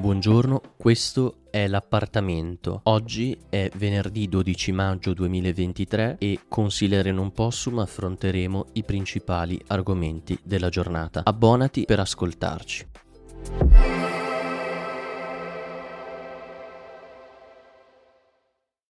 Buongiorno, questo è l'appartamento. Oggi è venerdì 12 maggio 2023 e con Silere non possum affronteremo i principali argomenti della giornata. Abbonati per ascoltarci.